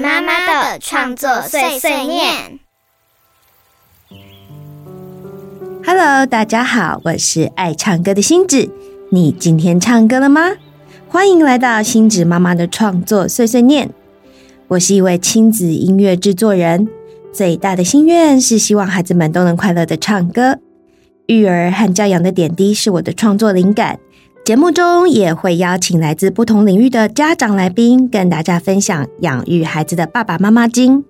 妈妈的创作碎碎念。Hello，大家好，我是爱唱歌的星子。你今天唱歌了吗？欢迎来到星子妈妈的创作碎碎念。我是一位亲子音乐制作人，最大的心愿是希望孩子们都能快乐的唱歌。育儿和教养的点滴是我的创作灵感。节目中也会邀请来自不同领域的家长来宾，跟大家分享养育孩子的爸爸妈妈经。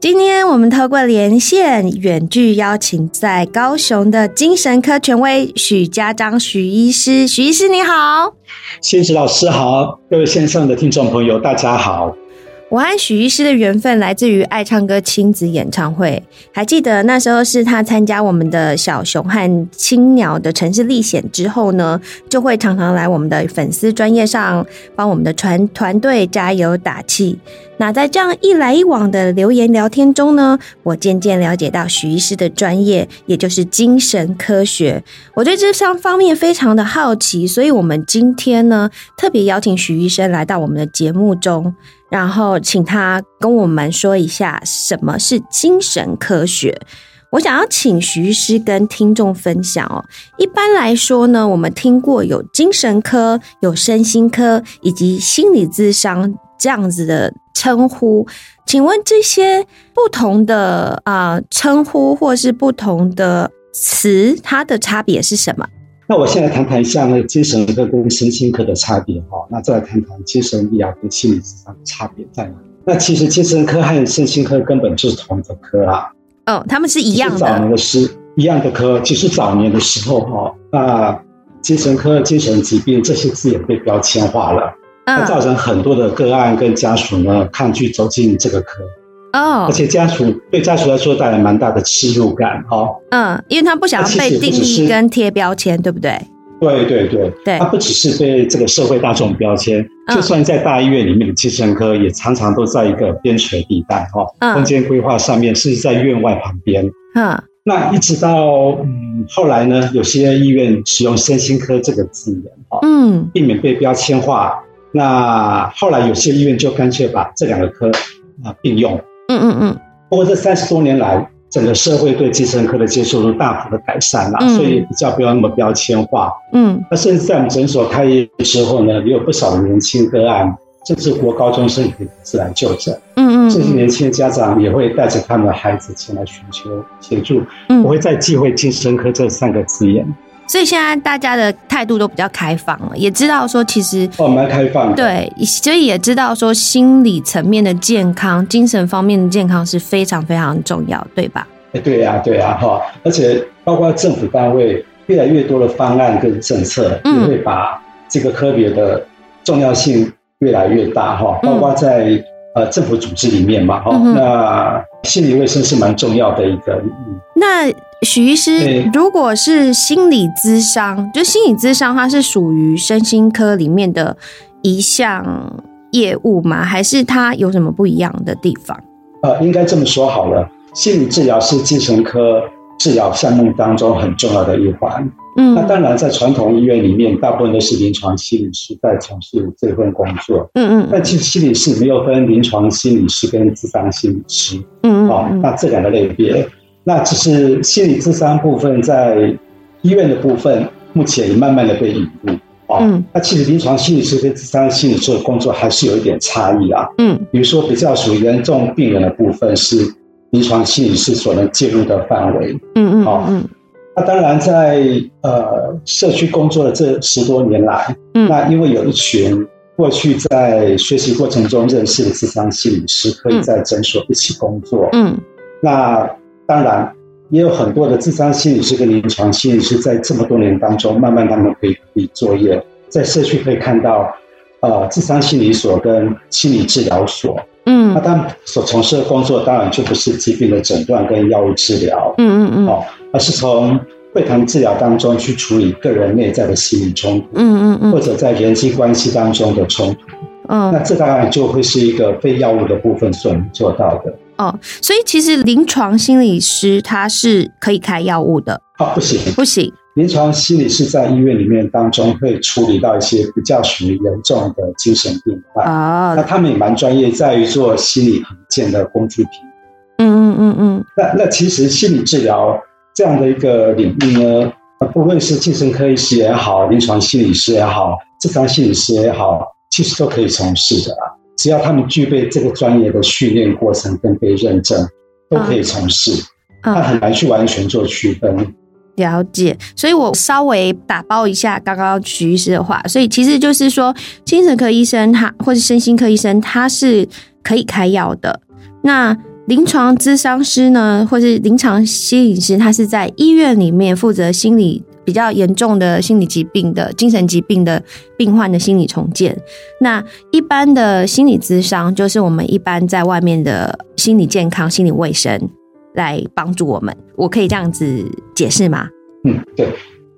今天我们透过连线远距邀请在高雄的精神科权威许家章许医师，许医师你好，谢子老师好，各位线上的听众朋友大家好。我和许医师的缘分来自于爱唱歌亲子演唱会，还记得那时候是他参加我们的小熊和青鸟的城市历险之后呢，就会常常来我们的粉丝专业上帮我们的团团队加油打气。那在这样一来一往的留言聊天中呢，我渐渐了解到许医师的专业，也就是精神科学。我对这项方面非常的好奇，所以我们今天呢特别邀请许医生来到我们的节目中。然后请他跟我们说一下什么是精神科学。我想要请徐医师跟听众分享哦。一般来说呢，我们听过有精神科、有身心科以及心理咨商这样子的称呼。请问这些不同的啊称呼或是不同的词，它的差别是什么？那我现在谈谈一下那个精神科跟身心科的差别哈，那再来谈谈精神医疗跟心理治疗的差别在哪？那其实精神科和身心科根本就是同一个科啦。哦，他们是一样的。早年的是一样的科，其实早年的时候哈，那精神科、精神疾病这些字眼被标签化了，那造成很多的个案跟家属呢抗拒走进这个科。哦，而且家属对家属来说带来蛮大的耻辱感，哈。嗯，因为他不想要被定义跟贴标签，对不对？对对对，对。他不只是被这个社会大众标签，就算在大医院里面的精神科，也常常都在一个边陲地带，哈。空间规划上面是在院外旁边。嗯。那一直到嗯后来呢，有些医院使用身心科这个字眼，哈，嗯，避免被标签化。那后来有些医院就干脆把这两个科啊并用。嗯嗯嗯，不过这三十多年来，整个社会对精神科的接受度大幅的改善了，所以比较不要那么标签化。嗯，那甚至在我们诊所开业之后呢，也有不少的年轻个案，甚至国高中生可以自然就诊。嗯嗯，甚至年轻的家长也会带着他们的孩子前来寻求协助，不会再忌讳精神科这三个字眼。所以现在大家的态度都比较开放了，也知道说其实哦蛮开放，对，所以也知道说心理层面的健康、精神方面的健康是非常非常重要，对吧？哎，对呀，对呀，哈，而且包括政府单位越来越多的方案跟政策，也会把这个科别的重要性越来越大，哈，包括在呃政府组织里面嘛，哈，那心理卫生是蛮重要的一个。那许医师，如果是心理咨商，就心理咨商，它是属于身心科里面的一项业务吗？还是它有什么不一样的地方？呃，应该这么说好了，心理治疗是精神科治疗项目当中很重要的一环。嗯，那当然，在传统医院里面，大部分都是临床心理师在从事这份工作。嗯嗯，但其实心理师没有分临床心理师跟咨商心理师。嗯嗯，好，那这两个类别。那只是心理智商部分在医院的部分，目前也慢慢的被引入啊。那其实临床心理师跟智商心理师的工作还是有一点差异啊。嗯，比如说比较属于严重病人的部分，是临床心理师所能介入的范围。嗯嗯，好。那当然在呃社区工作的这十多年来，那因为有一群过去在学习过程中认识的智商心理师，可以在诊所一起工作。嗯，那。当然，也有很多的智商心理师跟临床心理师，在这么多年当中，慢慢他们可以可以作业，在社区可以看到，呃，智商心理所跟心理治疗所，嗯，那他们所从事的工作，当然就不是疾病的诊断跟药物治疗，嗯嗯嗯，哦，而是从会谈治疗当中去处理个人内在的心理冲突，嗯嗯嗯，或者在人际关系当中的冲突，嗯，那这当然就会是一个非药物的部分所能做到的。哦，所以其实临床心理师他是可以开药物的啊，不行，不行，临床心理师在医院里面当中会处理到一些比较属于严重的精神病患啊，那他们也蛮专业，在于做心理评鉴的工具评。嗯嗯嗯嗯。那那其实心理治疗这样的一个领域呢，不论是精神科医师也好，临床心理师也好，智商心理师也好，其实都可以从事的啊。只要他们具备这个专业的训练过程跟被认证，都可以从事。他很难去完全做区分。了解，所以我稍微打包一下刚刚徐医师的话，所以其实就是说，精神科医生他或者身心科医生他是可以开药的。那临床咨商师呢，或是临床心理师，他是在医院里面负责心理比较严重的心理疾病的精神疾病的病患的心理重建。那一般的心理咨商，就是我们一般在外面的心理健康、心理卫生。来帮助我们，我可以这样子解释吗？嗯，对。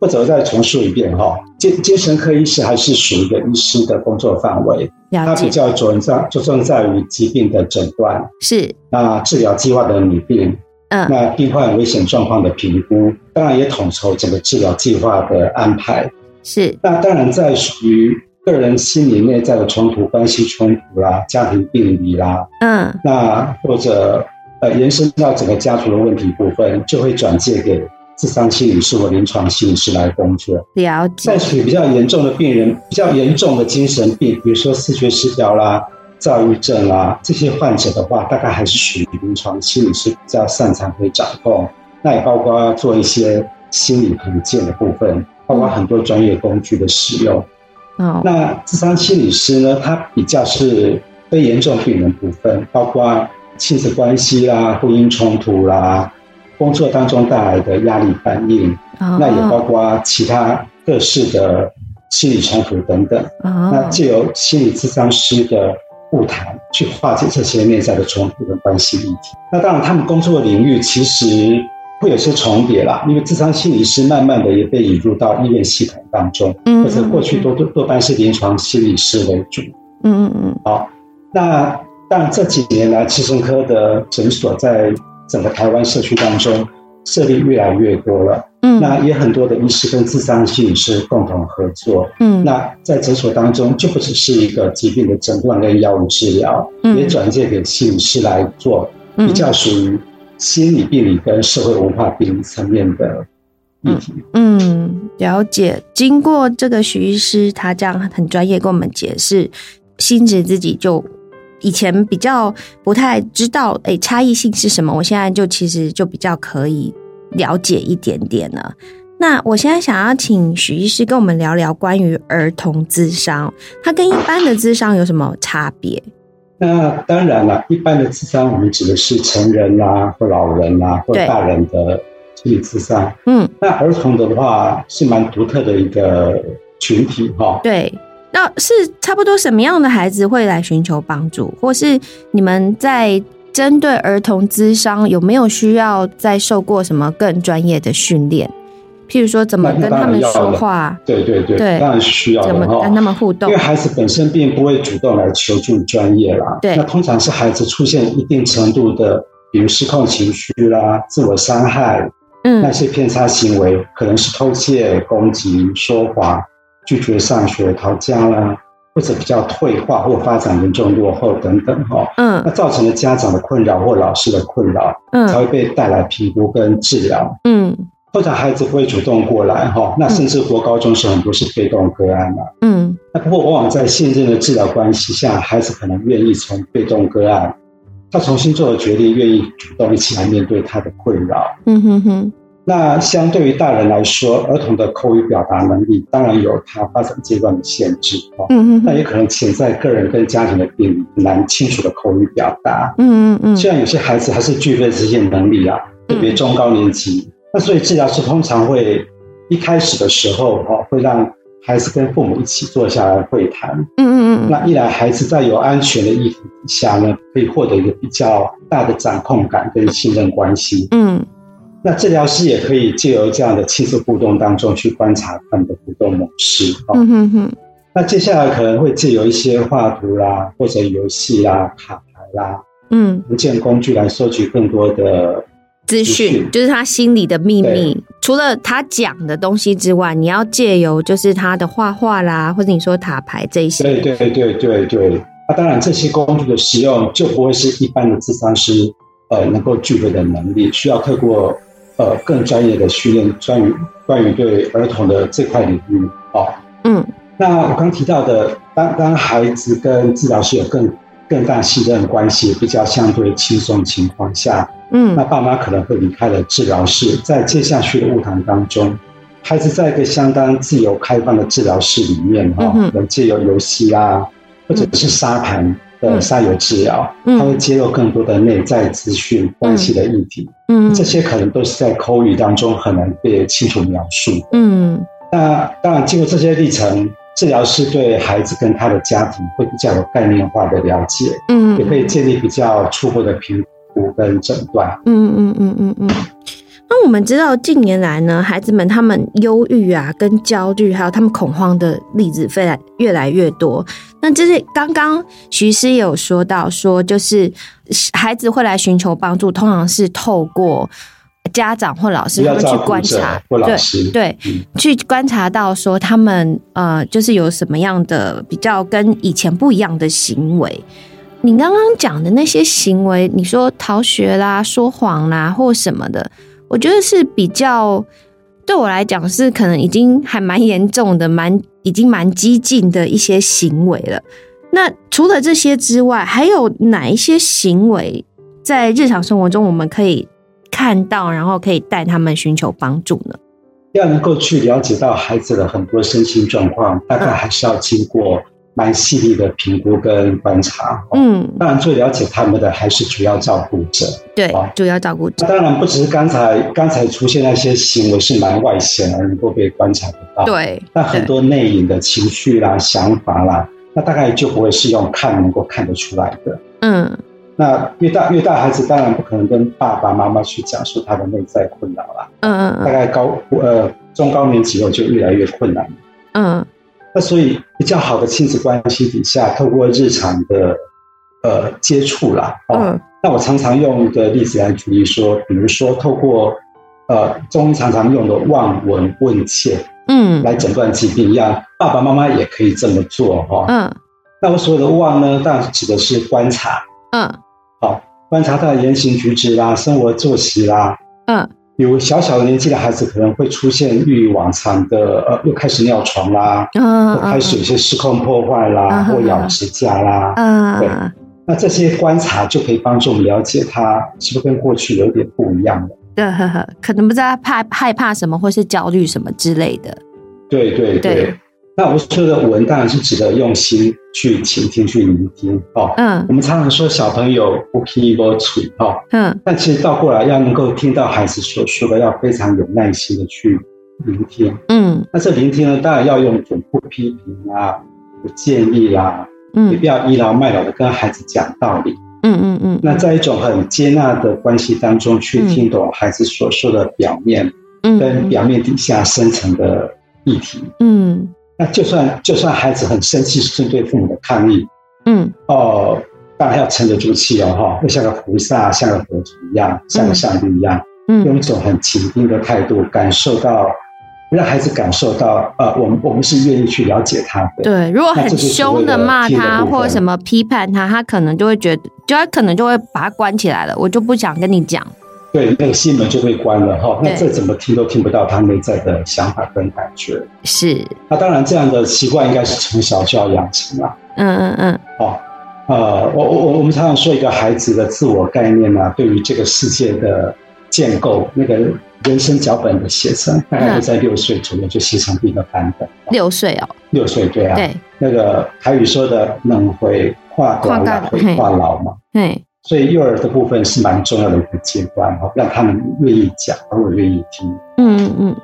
或者再重述一遍哈，精精神科医师还是属于一个医师的工作范围，他比较着重在着重在于疾病的诊断，是那治疗计划的拟定，嗯，那病患危险状况的评估，当然也统筹整个治疗计划的安排，是。那当然在属于个人心理内在的冲突、关系冲突啦、家庭病理啦，嗯，那或者。呃，延伸到整个家族的问题部分，就会转介给智商心理师或临床心理师来工作。了解。在属于比较严重的病人，比较严重的精神病，比如说视觉失调啦、躁郁症啊这些患者的话，大概还是属于临床心理师比较擅长可以掌控。那也包括做一些心理评鉴的部分，包括很多专业工具的使用。哦。那智商心理师呢，他比较是非严重病人部分，包括。亲子关系啦，婚姻冲突啦，工作当中带来的压力反应，那也包括其他各式的心理冲突等等。那借由心理咨商师的晤谈，去化解这些内在的冲突跟关系议题。那当然，他们工作的领域其实会有些重叠啦，因为智商心理师慢慢的也被引入到医院系统当中，或者过去多多多半是临床心理师为主。嗯嗯嗯。好，那。但这几年来，精神科的诊所在整个台湾社区当中设立越来越多了。嗯，那也很多的医师跟智商心理师共同合作。嗯，那在诊所当中，就不只是一个疾病的诊断跟药物治疗，也转介给心理师来做，比较属于心理病理跟社会文化病理层面的议题。嗯，了解。经过这个徐医师他这样很专业跟我们解释，心子自己就。以前比较不太知道，哎，差异性是什么？我现在就其实就比较可以了解一点点了。那我现在想要请许医师跟我们聊聊关于儿童智商，它跟一般的智商有什么差别？那当然了，一般的智商我们指的是成人啦，或老人啦，或大人的心理智商。嗯，那儿童的话是蛮独特的一个群体哈。对。那是差不多什么样的孩子会来寻求帮助，或是你们在针对儿童咨商有没有需要再受过什么更专业的训练？譬如说怎么跟他们说话？对对对，当然是需要的。怎么跟他们互动？因为孩子本身并不会主动来求助专业啦。对，那通常是孩子出现一定程度的，比如失控情绪啦、自我伤害，嗯，那些偏差行为，可能是偷窃、攻击、说谎。拒绝上学、逃家啦，或者比较退化或发展严重落后等等哈，嗯，那造成了家长的困扰或老师的困扰，嗯，才会被带来评估跟治疗，嗯，或者孩子不会主动过来哈，那甚至国高中时很多是被动个案嘛，嗯，那不过往往在现任的治疗关系下，孩子可能愿意从被动个案，他重新做了决定，愿意主动一起来面对他的困扰，嗯哼哼。那相对于大人来说，儿童的口语表达能力当然有他发展阶段的限制哦。嗯嗯。那也可能潜在个人跟家庭的病理，难清楚的口语表达。嗯嗯嗯。虽然有些孩子还是具备这些能力啊，特别中高年级。那所以治疗师通常会一开始的时候哦，会让孩子跟父母一起坐下来会谈。嗯嗯嗯。那一来，孩子在有安全的意图下呢，可以获得一个比较大的掌控感跟信任关系。嗯。那治疗师也可以借由这样的亲子互动当中去观察他们的互动模式嗯哼哼。那接下来可能会借由一些画图啦，或者游戏啦、卡牌啦，嗯，文件工具来收集更多的资讯，就是他心里的秘密，除了他讲的东西之外，你要借由就是他的画画啦，或者你说塔牌这些。对对对对对。那当然，这些工具的使用就不会是一般的智商师呃能够具备的能力，需要透过呃更专业的训练，关于关于对儿童的这块领域哦。嗯。那我刚提到的，当当孩子跟治疗师有更更大信任关系，比较相对轻松情况下，嗯，那爸妈可能会离开了治疗室，在接下去的物谈当中，孩子在一个相当自由开放的治疗室里面，哈，能借由游戏啊，或者是沙盘的沙游治疗，他会揭露更多的内在资讯、关系的议题，嗯，这些可能都是在口语当中很难被清楚描述，嗯，那当然经过这些历程。治疗师对孩子跟他的家庭会比较有概念化的了解，嗯，也可以建立比较初步的评估跟诊断，嗯嗯嗯嗯嗯。那我们知道近年来呢，孩子们他们忧郁啊、跟焦虑，还有他们恐慌的例子，非常越来越多。那就是刚刚徐师有说到，说就是孩子会来寻求帮助，通常是透过。家长或老师他们去观察，对对，去观察到说他们呃，就是有什么样的比较跟以前不一样的行为。你刚刚讲的那些行为，你说逃学啦、说谎啦或什么的，我觉得是比较对我来讲是可能已经还蛮严重的，蛮已经蛮激进的一些行为了。那除了这些之外，还有哪一些行为在日常生活中我们可以？看到，然后可以带他们寻求帮助呢。要能够去了解到孩子的很多身心状况，大概还是要经过蛮细腻的评估跟观察。嗯，当然最了解他们的还是主要照顾者。对，主要照顾者。当然不只是刚才刚才出现那些行为是蛮外显而能够被观察得到。对，但很多内隐的情绪啦、想法啦，那大概就不会是用看能够看得出来的。嗯。那越大越大孩子当然不可能跟爸爸妈妈去讲述他的内在困扰了。嗯嗯大概高呃中高年级后就越来越困难。嗯。那所以比较好的亲子关系底下，透过日常的呃接触啦。嗯。那我常常用的例子来举例说，比如说透过呃中医常常用的望闻问切，嗯，来诊断疾病一样，爸爸妈妈也可以这么做哈。嗯。那我所谓的望呢，当然指的是观察。嗯。好观察他的言行举止啦，生活作息啦，嗯，比如小小的年纪的孩子可能会出现欲往常的，呃，又开始尿床啦，嗯，开始有些失控破坏啦，或咬指甲啦，嗯，对，那这些观察就可以帮助我们了解他是不是跟过去有点不一样了，对，呵呵，可能不知道怕害怕什么，或是焦虑什么之类的，对对。对。那我说的闻当然是指的用心去倾听、去聆听哦。嗯，我们常常说小朋友不听不吹哦。嗯，但其实倒过来要能够听到孩子所说的，要非常有耐心的去聆听。嗯，那这聆听呢，当然要用一种不批评啊、不建议啦，嗯，也不要倚老卖老的跟孩子讲道理。嗯嗯嗯。那在一种很接纳的关系当中，去听懂孩子所说的表面，嗯，跟表面底下深层的议题。嗯。那就算就算孩子很生气，是针对父母的抗议，嗯，哦，当然要沉得住气哦，哈，会像个菩萨，像个佛祖一样，像个上帝一样，嗯，用一种很倾听的态度，感受到，让孩子感受到，呃，我们我们是愿意去了解他的。对，如果很凶的骂他或者什么批判他，他可能就会觉得，就他可能就会把他关起来了，我就不想跟你讲。对，那个心门就被关了哈。那再怎么听都听不到他内在的想法跟感觉。是。那当然，这样的习惯应该是从小就要养成了。嗯嗯嗯。哦，呃，我我我们常常说一个孩子的自我概念呢，对于这个世界的建构，那个人生脚本的写成，大概都在六岁左右就写成一个版本。六岁哦。六岁对啊。对。那个台语说的“能会画短，会画老”嘛。对。所以幼儿的部分是蛮重要的一个阶段哈，让他们愿意讲，而我愿意听。嗯嗯嗯。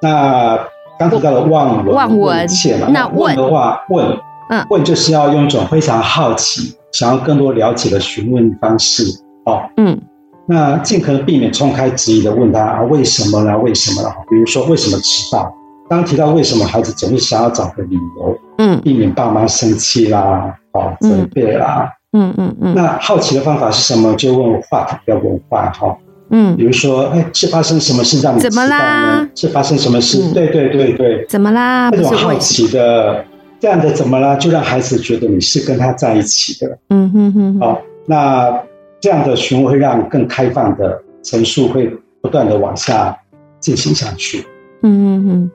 那刚提到了望闻问切嘛，那问的话问，嗯，问就是要用一种非常好奇、想要更多了解的询问方式哦。嗯。那尽可能避免冲开质疑的问他啊，为什么呢？为什么呢？比如说为什么迟到？刚提到为什么，孩子总是想要找个理由，嗯，避免爸妈生气啦，哦，责备啦。嗯嗯嗯嗯，那好奇的方法是什么？就问 what，不要问 why 哈。嗯，比如说，哎，是发生什么事让你怎么啦？是发生什么事？对对对对，怎么啦？那种好奇的，这样的怎么啦？就让孩子觉得你是跟他在一起的。嗯哼哼。好，那这样的询问会让更开放的陈述会不断的往下进行下去。嗯哼哼。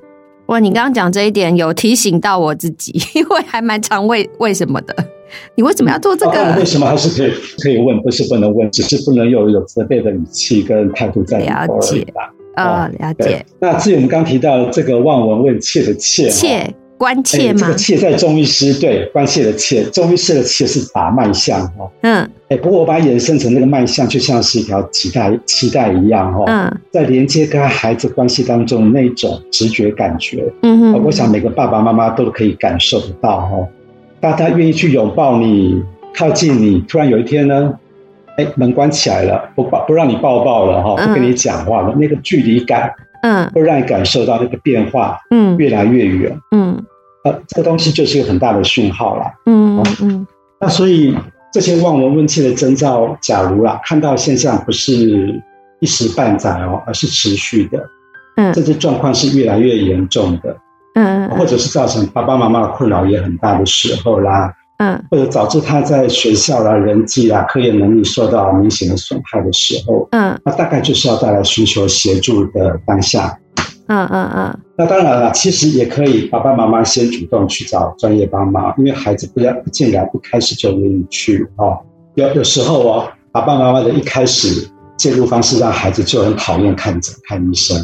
哇，你刚刚讲这一点有提醒到我自己，因为还蛮常为为什么的。你为什么要做这个？为什么还是可以可以问，不是不能问，只是不能有有责备的语气跟态度在了解啊，了解。那至于我们刚提到这个望闻问切的切，切关切吗？这个切在中医师对关切的切，中医师的切是打脉象哈。嗯，哎，不过我把它衍生成那个脉象，就像是一条脐带脐带一样哈。嗯，在连接跟孩子关系当中那种直觉感觉，嗯哼，我想每个爸爸妈妈都可以感受得到哈。当他愿意去拥抱你、靠近你，突然有一天呢，哎，门关起来了，不抱不让你抱抱了哈，不跟你讲话了，那个距离感，嗯，会让你感受到那个变化，嗯，越来越远，嗯，呃，这个东西就是一个很大的讯号了，嗯嗯，那所以这些望闻问切的征兆，假如啦看到现象不是一时半载哦，而是持续的，嗯，这些状况是越来越严重的。嗯，或者是造成爸爸妈妈的困扰也很大的时候啦，嗯，或者导致他在学校啦、人际啦、科研能力受到明显的损害的时候，嗯，那大概就是要带来寻求协助的当下，嗯嗯嗯。那当然了，其实也可以爸爸妈妈先主动去找专业帮忙，因为孩子不要不尽然一开始就愿意去哦。有有时候哦，爸爸妈妈的一开始介入方式让孩子就很讨厌看诊看医生。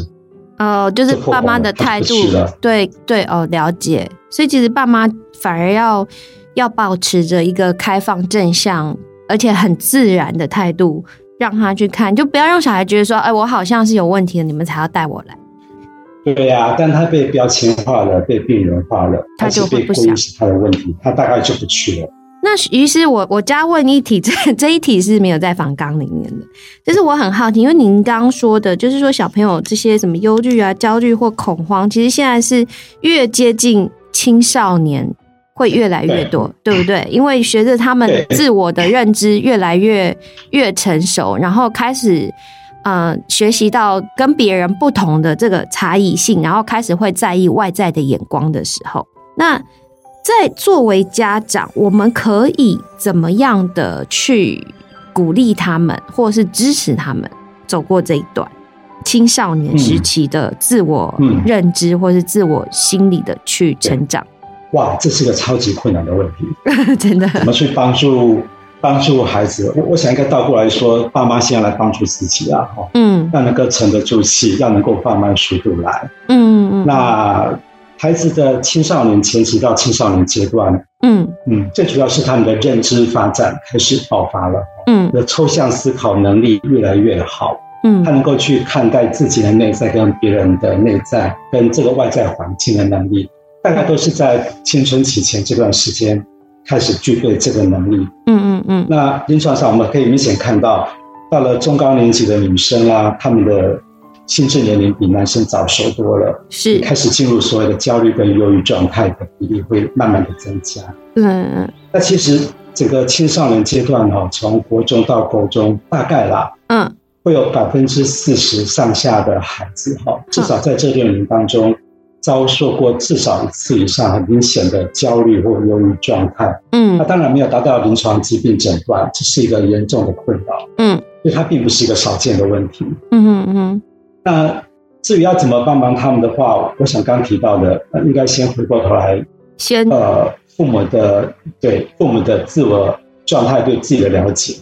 哦，就是爸妈的态度，对对哦，了解。所以其实爸妈反而要要保持着一个开放、正向，而且很自然的态度，让他去看，就不要让小孩觉得说，哎，我好像是有问题的，你们才要带我来。对呀，但他被标签化了，被病人化了，他就被不想是他的问题，他大概就不去了。那于是，我我加问一题，这 这一题是没有在访纲里面的，就是我很好奇，因为您刚刚说的，就是说小朋友这些什么忧虑啊、焦虑或恐慌，其实现在是越接近青少年会越来越多，对不对？因为随着他们自我的认知越来越越成熟，然后开始嗯学习到跟别人不同的这个差异性，然后开始会在意外在的眼光的时候，那。在作为家长，我们可以怎么样的去鼓励他们，或是支持他们走过这一段青少年时期的自我认知，或是自我心理的去成长？哇，这是个超级困难的问题，真的。怎么去帮助帮助孩子？我我想应该倒过来说，爸妈先要来帮助自己啊！哈，嗯，要能够沉得住气，要能够放慢速度来。嗯嗯，那。孩子的青少年前期到青少年阶段，嗯嗯，最主要是他们的认知发展开始爆发了，嗯，的抽象思考能力越来越好，嗯，他能够去看待自己的内在跟别人的内在跟这个外在环境的能力，大概都是在青春期前这段时间开始具备这个能力，嗯嗯嗯。那临床上我们可以明显看到，到了中高年级的女生啊，她们的。心智年龄比男生早熟多了，是开始进入所谓的焦虑跟忧郁状态的比例会慢慢的增加。嗯，那其实整个青少年阶段哈，从国中到高中，大概啦，嗯，会有百分之四十上下的孩子哈，至少在这六年当中遭受过至少一次以上很明显的焦虑或忧郁状态。嗯，那当然没有达到临床疾病诊断，这是一个严重的困扰。嗯，所以它并不是一个少见的问题。嗯嗯嗯。那至于要怎么帮忙他们的话，我想刚提到的，应该先回过头来，先呃父母的对父母的自我状态对自己的了解，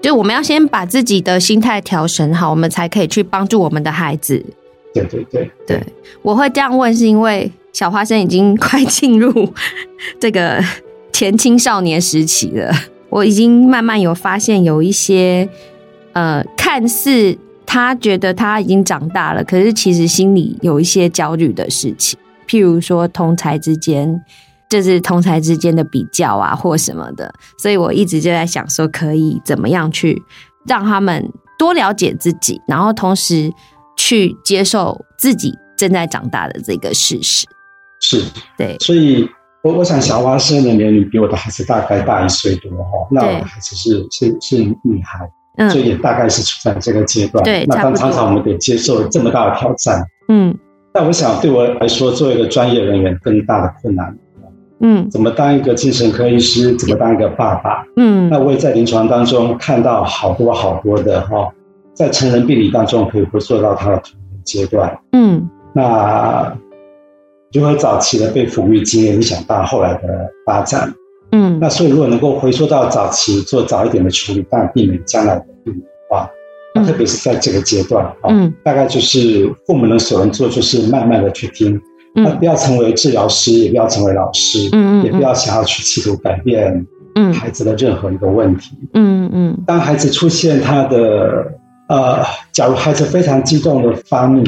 就我们要先把自己的心态调整好，我们才可以去帮助我们的孩子。对对对对，我会这样问，是因为小花生已经 快进入这个前青少年时期了，我已经慢慢有发现有一些呃看似。他觉得他已经长大了，可是其实心里有一些焦虑的事情，譬如说同才之间，就是同才之间的比较啊，或什么的。所以我一直就在想说，可以怎么样去让他们多了解自己，然后同时去接受自己正在长大的这个事实。是，对。所以，我我想小花生的年龄比我的孩子大概大一岁多哈。那我的孩子是是是女孩。所以也大概是处在这个阶段。对，那当常常我们得接受这么大的挑战。嗯，但我想对我来说，作为一个专业人员，更大的困难，嗯，怎么当一个精神科医师，怎么当一个爸爸？嗯，那我也在临床当中看到好多好多的哈，在成人病理当中可以回溯到他的童年阶段。嗯，那如何早期的被抚育经验影响到后来的发展？嗯，那所以如果能够回溯到早期做早一点的处理，当然避免将来的病理化。那特别是在这个阶段啊，大概就是父母能所能做，就是慢慢的去听，那不要成为治疗师，也不要成为老师，嗯也不要想要去企图改变孩子的任何一个问题。嗯嗯，当孩子出现他的呃，假如孩子非常激动的发怒。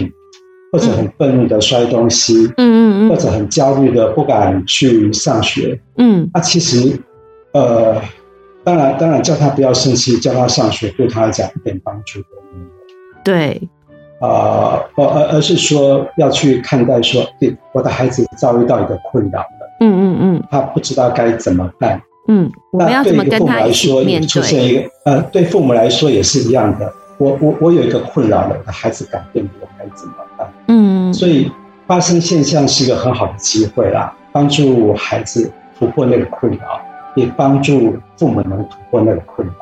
或者很愤怒的摔东西，嗯嗯嗯，或者很焦虑的不敢去上学，嗯，那其实，呃，当然当然叫他不要生气，叫他上学，对他来讲一点帮助都没有。对，啊，而而而是说要去看待说，对我的孩子遭遇到一个困扰了，嗯嗯嗯，他不知道该怎么办，嗯，那对一个父母来说，也出现一个呃，对父母来说也是一样的。我我我有一个困扰了，我的孩子改变不了，该怎么办？嗯，所以发生现象是一个很好的机会啦，帮助孩子突破那个困扰，也帮助父母能突破那个困扰。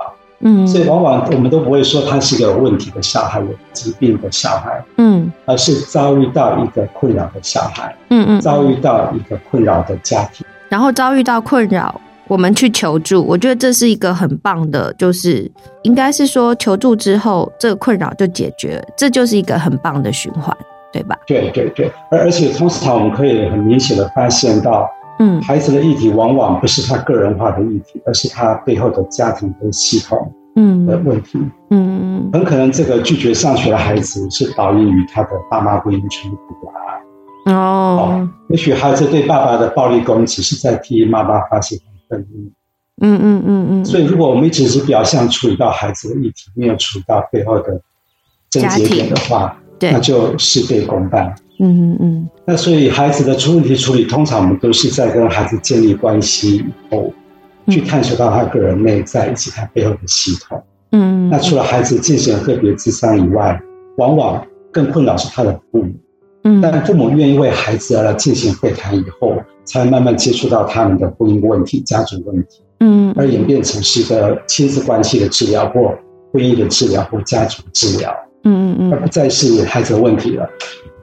嗯，所以往往我们都不会说他是一个有问题的小孩，有疾病的小孩，嗯，而是遭遇到一个困扰的小孩，嗯嗯，遭遇到一个困扰的家庭，然后遭遇到困扰。我们去求助，我觉得这是一个很棒的，就是应该是说求助之后，这个困扰就解决了，这就是一个很棒的循环，对吧？对对对，而而且通常我们可以很明显的发现到，嗯，孩子的议题往往不是他个人化的议题，而是他背后的家庭跟系统，嗯。的问题，嗯嗯，很可能这个拒绝上学的孩子是导因于他的爸妈不应冲突啊，哦，也许孩子对爸爸的暴力攻击是在替妈妈发泄。嗯嗯嗯嗯，所以如果我们一直是表象处理到孩子的议题，没有处理到背后的症结点的话，那就事倍功半。嗯嗯嗯。那所以孩子的出问题处理，通常我们都是在跟孩子建立关系以后，去探索到他个人内在以及他背后的系统。嗯。那除了孩子进行了个别智商以外，往往更困扰是他的父母。嗯。但父母愿意为孩子而来进行会谈以后。才慢慢接触到他们的婚姻问题、家族问题，嗯，而演变成是一个亲子关系的治疗，或婚姻的治疗，或家族治疗，嗯嗯嗯，而不再是孩子的问题了。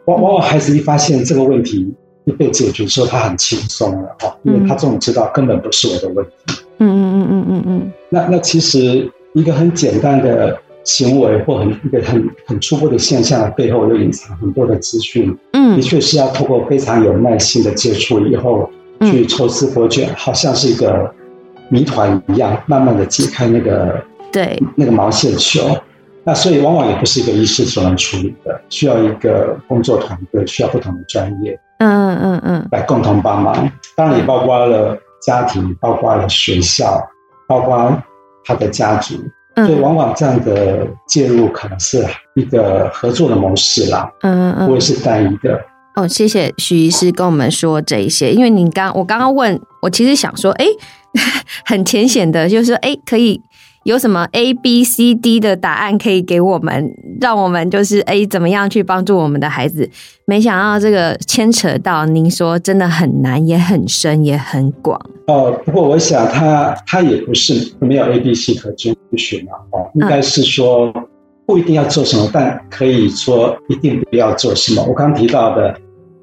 往往往孩子一发现这个问题一被解决之后，他很轻松了哈，因为他终于知道根本不是我的问题。嗯嗯嗯嗯嗯嗯。那那其实一个很简单的。行为或很一个很很初步的现象的背后，又隐藏很多的资讯。嗯，的确是要透过非常有耐心的接触以后，去抽丝剥茧，好像是一个谜团一样，慢慢的解开那个对那个毛线球。那所以往往也不是一个医师所能处理的，需要一个工作团队，需要不同的专业，嗯嗯嗯，来共同帮忙。当然也包括了家庭，包括了学校，包括他的家族。所以，往往这样的介入可能是一个合作的模式啦，嗯嗯，不会是单一的。哦，谢谢徐医师跟我们说这一些，因为你刚我刚刚问我，其实想说，哎，很浅显的，就是哎，可以。有什么 A、B、C、D 的答案可以给我们，让我们就是哎，怎么样去帮助我们的孩子？没想到这个牵扯到您说真的很难，也很深，也很广。哦，不过我想他他也不是没有 A、B、C 可甄选嘛，哦，应该是说不一定要做什么，但可以说一定不要做什么。我刚提到的，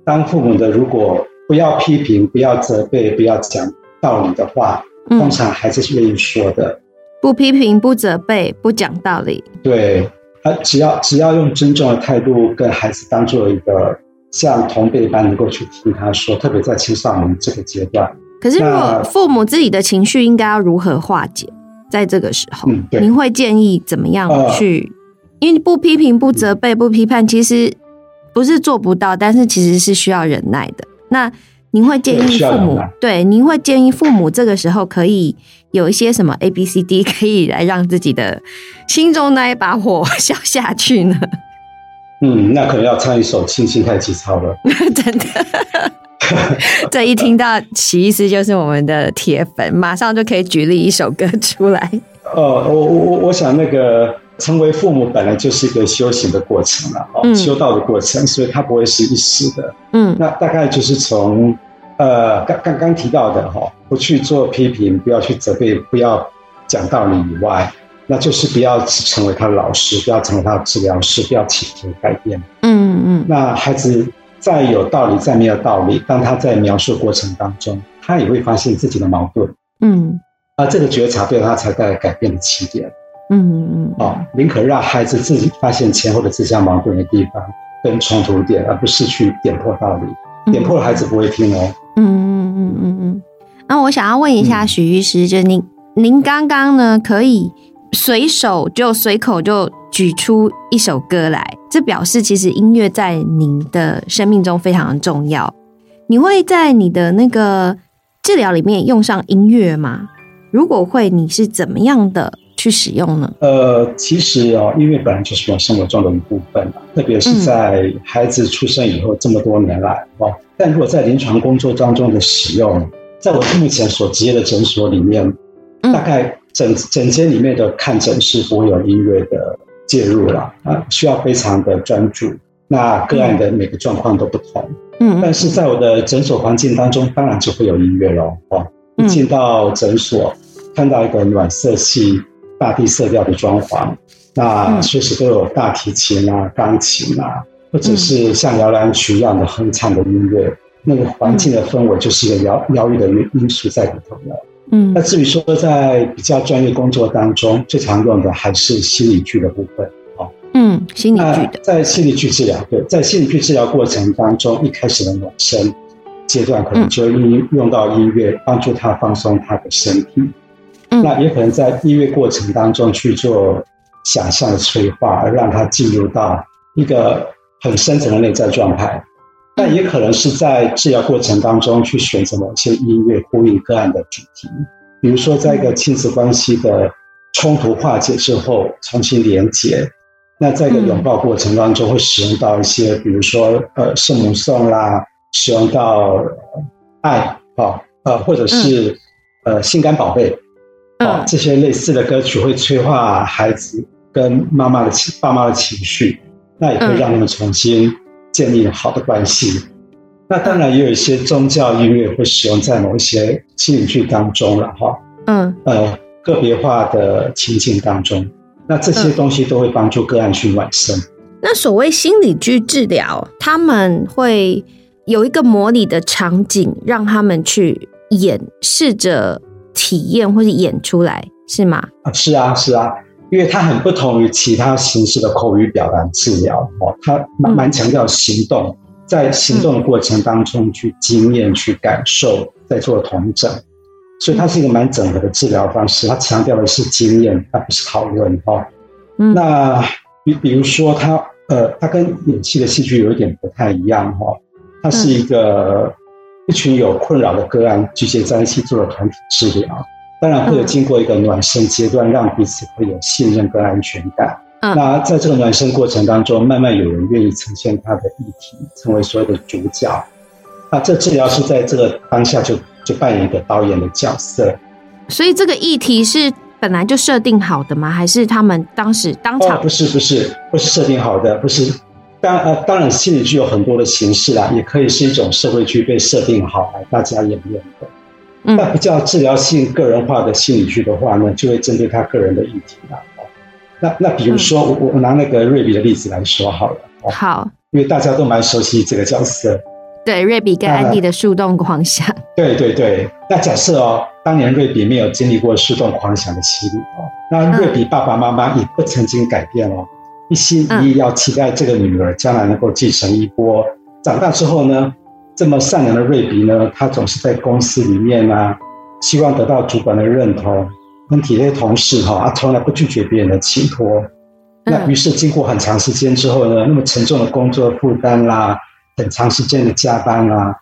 当父母的如果不要批评、不要责备、不要讲道理的话，通常孩子是愿意说的。不批评，不责备，不讲道理。对，他只要只要用尊重的态度跟孩子当做一个像同辈般，能够去听他说，特别在青少年这个阶段。可是，如果父母自己的情绪应该要如何化解？在这个时候，嗯，您会建议怎么样去？因为不批评、不责备、不批判，其实不是做不到，但是其实是需要忍耐的。那您会建议父母？对，您会建议父母这个时候可以有一些什么 A、B、C、D 可以来让自己的心中那一把火消下去呢？嗯，那可能要唱一首《轻轻太急操》了。真的，这一听到齐医师就是我们的铁粉，马上就可以举例一首歌出来。呃，我我我我想那个成为父母本来就是一个修行的过程了，哦，修道的过程，所以它不会是一时的。嗯，那大概就是从呃刚刚刚提到的哈，不去做批评，不要去责备，不要讲道理以外，那就是不要成为他的老师，不要成为他的治疗师，不要企图改变。嗯嗯，那孩子再有道理，再没有道理，当他在描述过程当中，他也会发现自己的矛盾。嗯。而这个觉察对他才带来改变的起点。嗯嗯哦，宁可让孩子自己发现前后的自相矛盾的地方跟冲突点，而不是去点破道理。点破了，孩子不会听哦。嗯嗯嗯嗯嗯嗯。那我想要问一下许医师，就您您刚刚呢，可以随手就随口就举出一首歌来，这表示其实音乐在您的生命中非常的重要。你会在你的那个治疗里面用上音乐吗？如果会，你是怎么样的去使用呢？呃，其实哦，音乐本来就是我生活中的一部分特别是在孩子出生以后这么多年来哦。但如果在临床工作当中的使用，在我目前所职业的诊所里面，大概整整间里面的看诊是不会有音乐的介入了啊，需要非常的专注。那个案的每个状况都不同，嗯，但是在我的诊所环境当中，当然就会有音乐喽，哦，一进到诊所。看到一个暖色系、大地色调的装潢，那随时都有大提琴啊、钢琴啊，或者是像摇篮曲一样的哼唱的音乐，那个环境的氛围就是一个疗疗愈的因因素在里头了。嗯，那至于说在比较专业工作当中，最常用的还是心理剧的部分。哦，嗯，心理剧的，在心理剧治疗，对，在心理剧治疗过程当中，一开始的暖身阶段，可能就用用到音乐，帮助他放松他的身体。那也可能在音乐过程当中去做想象的催化，而让他进入到一个很深层的内在状态。但也可能是在治疗过程当中去选择某些音乐呼应个案的主题，比如说在一个亲子关系的冲突化解之后重新连接。那在一个拥抱过程当中会使用到一些，比如说呃圣母颂啦，使用到爱啊呃或者是呃心肝宝贝。哦，这些类似的歌曲会催化孩子跟妈妈的情、爸妈的情绪，那也可以让他们重新建立好的关系。那当然也有一些宗教音乐会使用在某一些心理剧当中了，哈。嗯，呃，个别化的情境当中，那这些东西都会帮助个案去暖身。那所谓心理剧治疗，他们会有一个模拟的场景，让他们去演，试着。体验或是演出来是吗？啊，是啊，是啊，因为它很不同于其他形式的口语表达治疗哦，它蛮蛮强调行动，在行动的过程当中去经验、去感受，在做同整，所以它是一个蛮整合的治疗方式。它强调的是经验，它不是讨论哦。那比比如说，它呃，它跟演戏的戏剧有一点不太一样哈，它是一个。一群有困扰的个案聚集在一起做了团体治疗，当然会有经过一个暖身阶段，让彼此会有信任跟安全感。那在这个暖身过程当中，慢慢有人愿意呈现他的议题，成为所有的主角。那这治疗师在这个当下就就扮演一个导演的角色。所以这个议题是本来就设定好的吗？还是他们当时当场？不是，不是，不是设定好的，不是。当呃，当然，心理剧有很多的形式啦，也可以是一种社会剧被设定好来大家演练的。那比较治疗性、个人化的心理剧的话呢，就会针对他个人的议题啦。那那比如说，我我拿那个瑞比的例子来说好了。好，因为大家都蛮熟悉这个角色。对，瑞比跟安迪的树洞狂想。对对对，那假设哦，当年瑞比没有经历过树洞狂想的洗礼哦，那瑞比爸爸妈妈也不曾经改变哦。一心一意要期待这个女儿将来能够继承衣钵。长大之后呢，这么善良的瑞比呢，他总是在公司里面啊，希望得到主管的认同，跟体贴同事哈，他从来不拒绝别人的请托。那于是经过很长时间之后呢，那么沉重的工作负担啦，很长时间的加班啦，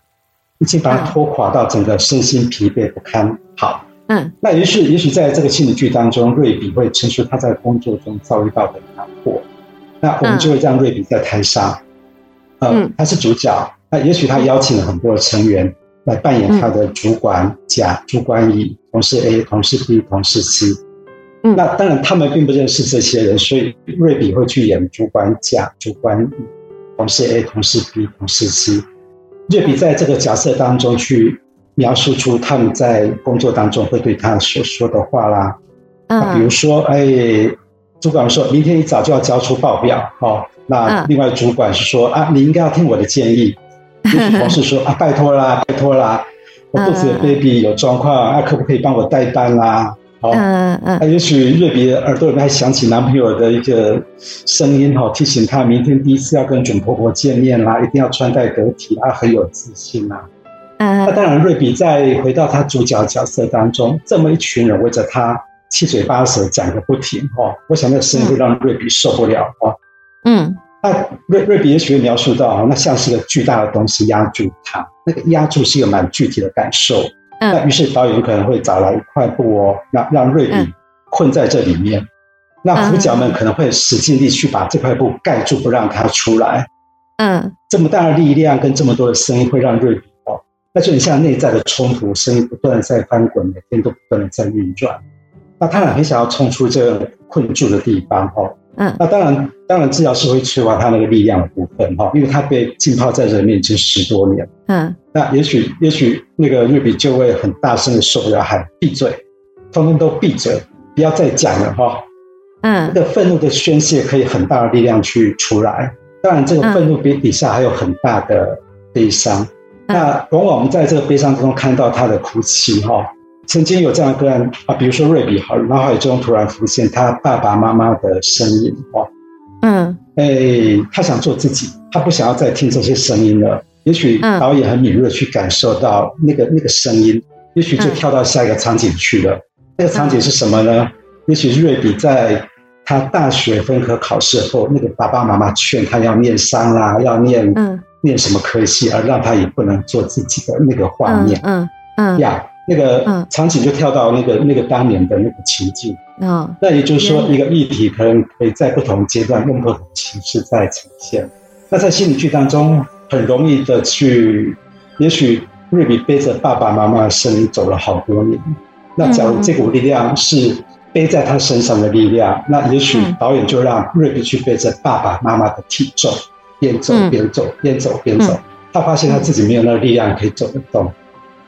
已经把他拖垮到整个身心疲惫不堪。好，嗯，那也许也许在这个心理剧当中，瑞比会陈述他在工作中遭遇到的难过。那我们就会让瑞比在台上，嗯，他是主角。那也许他邀请了很多的成员来扮演他的主管甲、主管乙、同事 A、同事 B、同事 C。嗯，那当然他们并不认识这些人，所以瑞比会去演主管甲、主管乙同事 A、同事 B、同事 C。瑞比在这个角色当中去描述出他们在工作当中会对他所说的话啦。嗯，比如说，哎，主管说明天一早就要交出报表，哦，那另外主管是说啊，你应该要听我的建议。同事说啊，拜托啦，拜托啦，我肚子的 baby 有状况，啊，可不可以帮我代班啦？好，嗯嗯，那也许瑞比的耳朵里面还响起男朋友的一个声音，哈，提醒他明天第一次要跟准婆婆见面啦，一定要穿戴得体啊，很有自信啊。嗯，那当然，瑞比在回到他主角角色当中，这么一群人围着他七嘴八舌讲个不停，哈，我想那声音会让瑞比受不了，哈，嗯。那瑞瑞比也许会描述到，那像是一个巨大的东西压住他，那个压住是一个蛮具体的感受。那于是导演可能会找来一块布哦，让让瑞比困在这里面。那主角们可能会使尽力去把这块布盖住，不让他出来。嗯，这么大的力量跟这么多的声音，会让瑞比哦，那就很像内在的冲突，声音不断的在翻滚，每天都不断的在运转。那他很想要冲出这个困住的地方哦。嗯，那当然，当然治疗师会缺乏他那个力量的部分哈，因为他被浸泡在人面前十多年。嗯，那也许，也许那个瑞比就会很大声的受不了，喊闭嘴，通通都闭嘴，不要再讲了哈。嗯，那个愤怒的宣泄可以很大的力量去出来。当然，这个愤怒比底下还有很大的悲伤。那往往我们在这个悲伤之中看到他的哭泣哈。曾经有这样个案啊，比如说瑞比，好，脑海中突然浮现他爸爸妈妈的声音，哦，嗯，哎，他想做自己，他不想要再听这些声音了。也许导演很敏锐去感受到那个那个声音，也许就跳到下一个场景去了。那个场景是什么呢？也许瑞比在他大学分科考试后，那个爸爸妈妈劝他要念商啦，要念念什么科系，而让他也不能做自己的那个画面，嗯嗯呀。那个场景就跳到那个那个当年的那个情境，嗯，那也就是说，一个议题可能可以在不同阶段用不同形式在呈现。那在心理剧当中，很容易的去，也许瑞比背着爸爸妈妈的身影走了好多年。那假如这股力量是背在他身上的力量，那也许导演就让瑞比去背着爸爸妈妈的体重，边走边走，边走边走。他发现他自己没有那个力量可以走得动，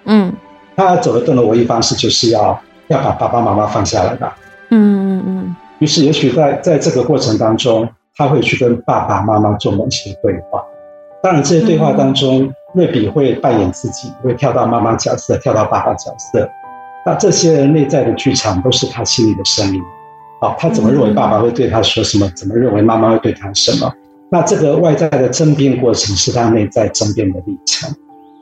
嗯。他走得动的唯一方式，就是要要把爸爸妈妈放下来吧。嗯嗯嗯。于是，也许在在这个过程当中，他会去跟爸爸妈妈做某些对话。当然，这些对话当中，瑞比会扮演自己，会跳到妈妈角色，跳到爸爸角色。那这些内在的剧场，都是他心里的声音。好，他怎么认为爸爸会对他说什么？怎么认为妈妈会对他什么？那这个外在的争辩过程，是他内在争辩的历程。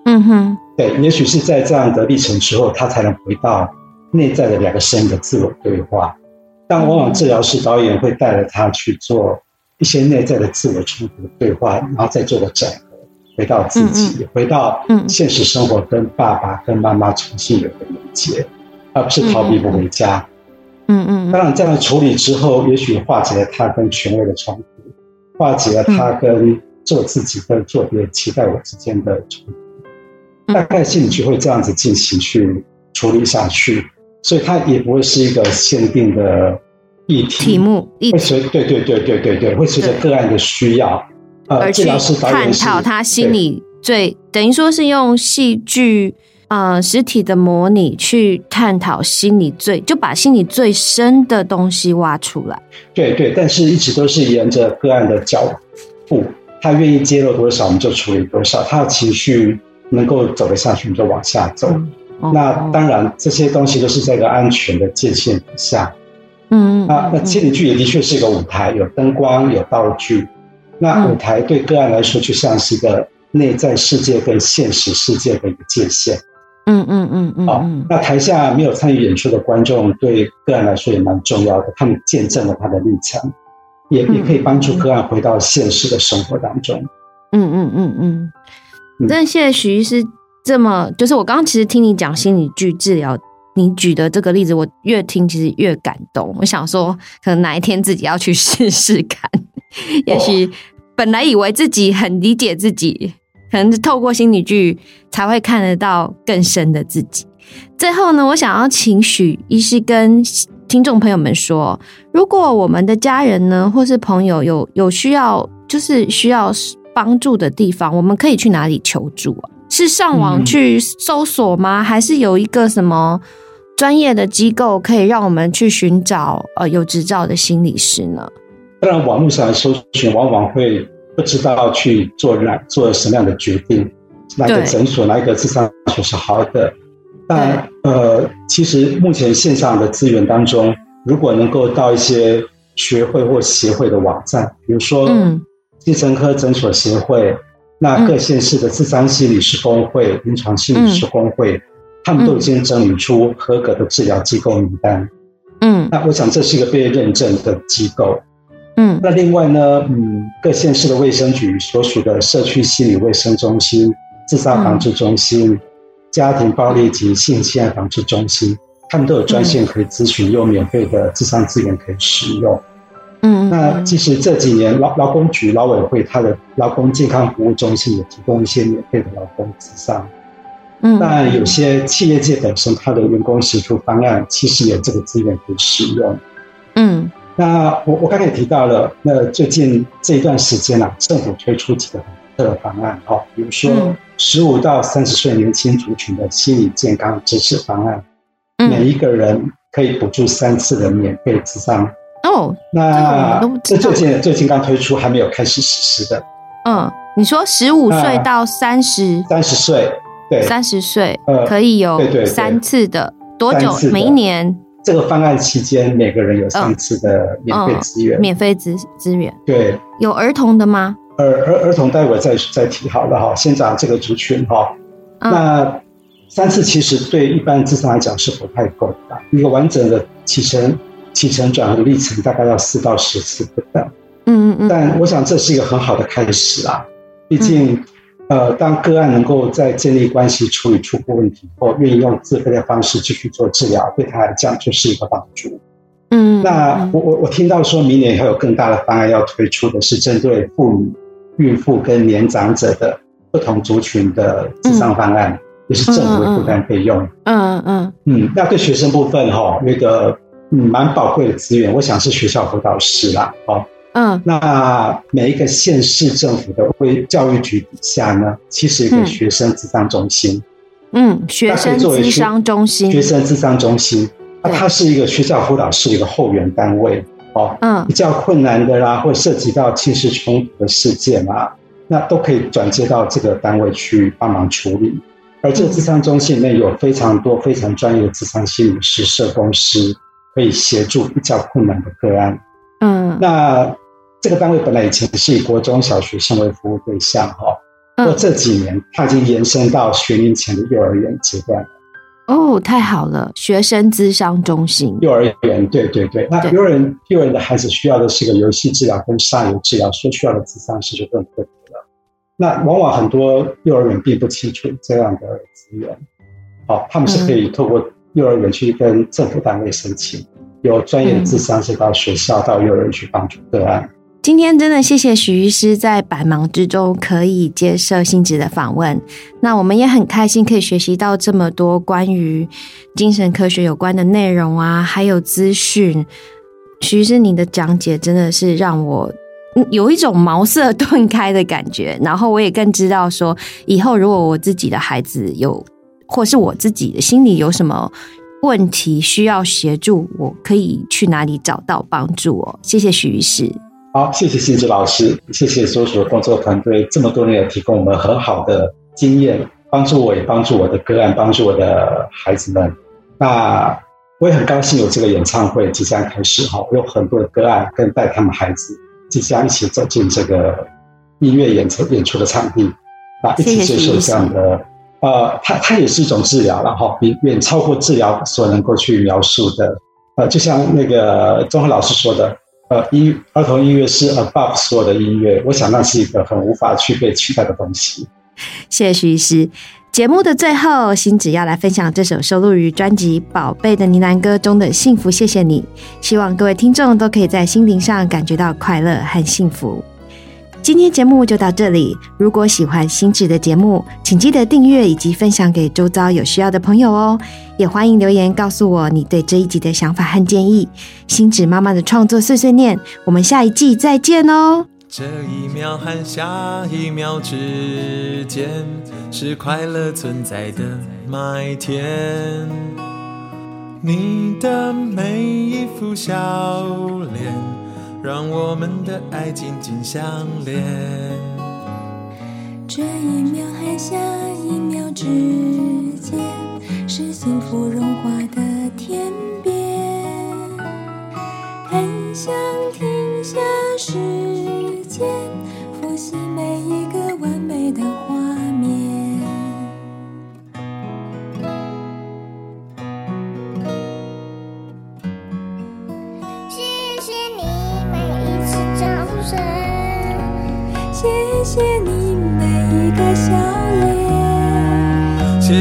嗯哼，对，也许是在这样的历程之后，他才能回到内在的两个声音的自我对话。但往往治疗师导演会带着他去做一些内在的自我冲突的对话，然后再做个整合，回到自己，回到现实生活，跟爸爸、跟妈妈重新有个连接，而不是逃避不回家。嗯嗯。当然，这样处理之后，也许化解了他跟权威的冲突，化解了他跟做自己跟做别人期待我之间的冲突。大概心理就会这样子进行去处理下去，所以它也不会是一个限定的议题题目，会随对对对对对对，会随着个案的需要，呃，去探讨他心里最等于说是用戏剧呃实体的模拟去探讨心理最就把心理最深的东西挖出来。对对，但是一直都是沿着个案的脚步，他愿意揭露多少，我们就处理多少，他的情绪。能够走得下去，你就往下走。那当然，这些东西都是在一个安全的界限底下。嗯，那那心理剧也的确是一个舞台，有灯光，有道具。那舞台对个案来说，就像是一个内在世界跟现实世界的一个界限。嗯嗯嗯嗯。好，那台下没有参与演出的观众，对个案来说也蛮重要的，他们见证了他的历程，也也可以帮助个案回到现实的生活当中。嗯嗯嗯嗯。但谢谢许医师这么，就是我刚刚其实听你讲心理剧治疗，你举的这个例子，我越听其实越感动。我想说，可能哪一天自己要去试试看。也许本来以为自己很理解自己，可能是透过心理剧才会看得到更深的自己。最后呢，我想要请许医师跟听众朋友们说，如果我们的家人呢，或是朋友有有需要，就是需要帮助的地方，我们可以去哪里求助啊？是上网去搜索吗？还是有一个什么专业的机构可以让我们去寻找呃有执照的心理师呢？当然，网络上搜寻往往会不知道去做哪做什么样的决定，哪个诊所、哪一个智商所是好的。但呃，其实目前线上的资源当中，如果能够到一些学会或协会的网站，比如说精神科诊所协会，那各县市的智商心理师工会、临床心理师工会，他们都已经整理出合格的治疗机构名单。嗯，那我想这是一个被认证的机构。嗯，那另外呢，嗯，各县市的卫生局所属的社区心理卫生中心、自杀防治中心、家庭暴力及性侵害防治中心，他们都有专线可以咨询，又免费的智商资源可以使用。嗯，那其实这几年劳劳工局劳委会它的劳工健康服务中心也提供一些免费的劳工咨商。嗯，但有些企业界本身它的员工协助方案其实有这个资源可以使用。嗯。那我我刚才也提到了，那最近这一段时间啊，政府推出几个很特的方案，哦，比如说十五到三十岁年轻族群的心理健康支持方案，每一个人可以补助三次的免费咨商。哦，那这最近最近刚推出，还没有开始实施的。嗯，你说十五岁到三十，三十岁，对，三十岁可以有三次的，多久？每一年。这个方案期间，每个人有三次的免费资源，免费资资源。对，有儿童的吗？儿儿儿童，待会再再提好了哈。先讲这个族群哈。那三次其实对一般智商来讲是不太够的，一个完整的起承起承转合的历程大概要四到十次不等。嗯嗯嗯。但我想这是一个很好的开始啊，毕竟。呃，当个案能够在建立关系、处理初步问题后，愿意用自费的方式继续做治疗，对他来讲就是一个帮助。嗯，那我我我听到说明年还有更大的方案要推出的是针对妇女、孕妇跟年长者的不同族群的智商方案，也是政府负担费用。嗯嗯嗯，那对学生部分哈，那个嗯蛮宝贵的资源，我想是学校辅导师啦，哦。嗯，那每一个县市政府的为教育局底下呢，其实有个学生智商中心。嗯，学生智商中心，学生智商中心，那它是一个学校辅导室的一个后援单位。哦，嗯，比较困难的啦，或涉及到亲事冲突的事件啊，那都可以转接到这个单位去帮忙处理。而这个智商中心里面有非常多非常专业的智商心理师、社工师，可以协助比较困难的个案。嗯，那。这个单位本来以前是以国中小学生为服务对象，哈，过这几年它已经延伸到学龄前的幼儿园阶段。哦，太好了，学生咨商中心。幼儿园，对对对。那幼儿园幼儿园的孩子需要的是个游戏治疗跟上游治疗，所需要的智商是就更特别了。那往往很多幼儿园并不清楚这样的资源，好，他们是可以透过幼儿园去跟政府单位申请，有专业的智商是到学校到幼儿园去帮助个案。今天真的谢谢许医师在百忙之中可以接受新职的访问，那我们也很开心可以学习到这么多关于精神科学有关的内容啊，还有资讯。许医师，你的讲解真的是让我 有一种茅塞顿开的感觉，然后我也更知道说，以后如果我自己的孩子有，或是我自己的心里有什么问题需要协助，我可以去哪里找到帮助哦。谢谢许医师。好，谢谢新子老师，谢谢所属的工作团队，这么多年提供我们很好的经验，帮助我也帮助我的个案，帮助我的孩子们。那我也很高兴有这个演唱会即将开始哈，有很多的个案跟带他们孩子即将一起走进这个音乐演出演出的场地，啊，一起接受这样的呃，它它也是一种治疗了哈，比远超过治疗所能够去描述的。呃，就像那个钟和老师说的。呃，音儿童音乐是 above 所有的音乐，我想那是一个很无法去被取代的东西。谢谢徐医师。节目的最后，星子要来分享这首收录于专辑《宝贝的呢喃歌》中的《幸福》，谢谢你。希望各位听众都可以在心灵上感觉到快乐和幸福。今天节目就到这里。如果喜欢星智的节目，请记得订阅以及分享给周遭有需要的朋友哦。也欢迎留言告诉我你对这一集的想法和建议。星智妈妈的创作碎碎念，我们下一季再见哦。这一秒和下一秒之间，是快乐存在的麦田。你的每一副笑脸。让我们的爱紧紧相连。这一秒和下一秒之间，是幸福融化的天边。很想停下时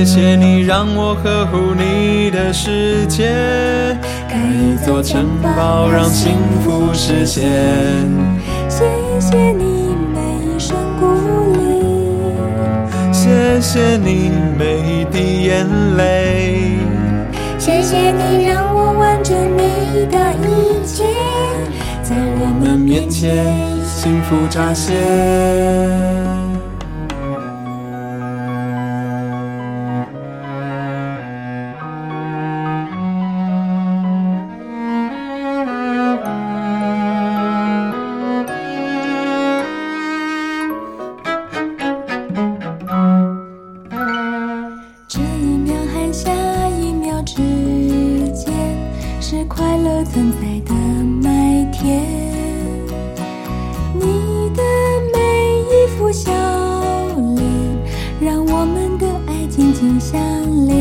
谢谢你让我呵护你的世界，盖一座城堡让幸福实现。谢谢你每一声鼓励，谢谢你每一滴眼泪，谢谢你让我完成你的一切，在我们面前。幸福乍现。存在的麦田。你的每一副笑脸，让我们的爱紧紧相连。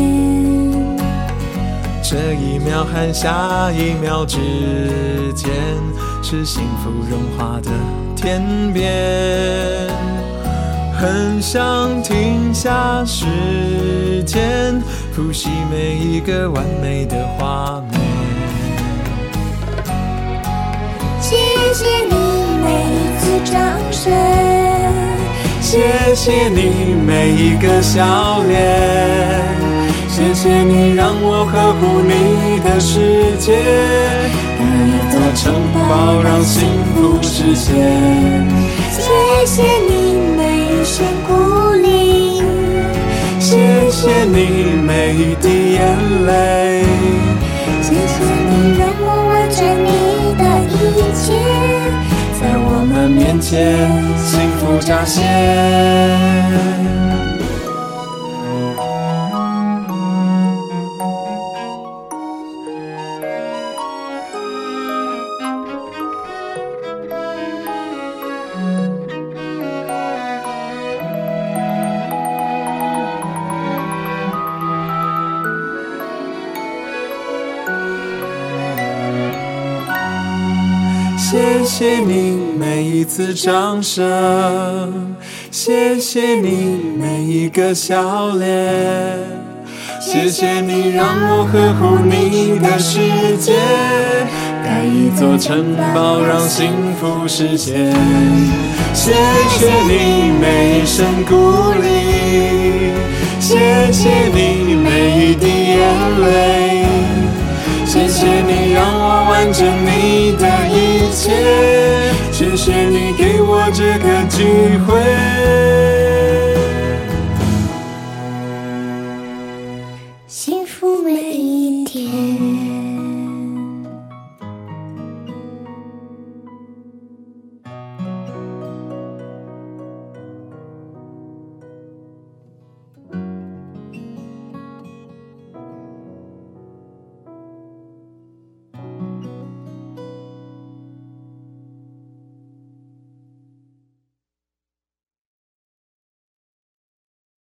这一秒和下一秒之间，是幸福融化的天边。很想停下时间，复习每一个完美的画面。谢谢你每一次掌声，谢谢你每一个笑脸。谢谢你让我呵护你的世界，盖一座城堡让幸福实现。谢谢你每一声鼓励，谢谢你每一滴眼泪，谢谢你让我完成你在我们面前幸福乍现。谢谢你每一次掌声，谢谢你每一个笑脸，谢谢你让我呵护你的世界，盖一座城堡让幸福实现。谢谢你每一声鼓励，谢谢你每一滴眼泪。谢谢你让完整你的一切，谢谢你给我这个机会。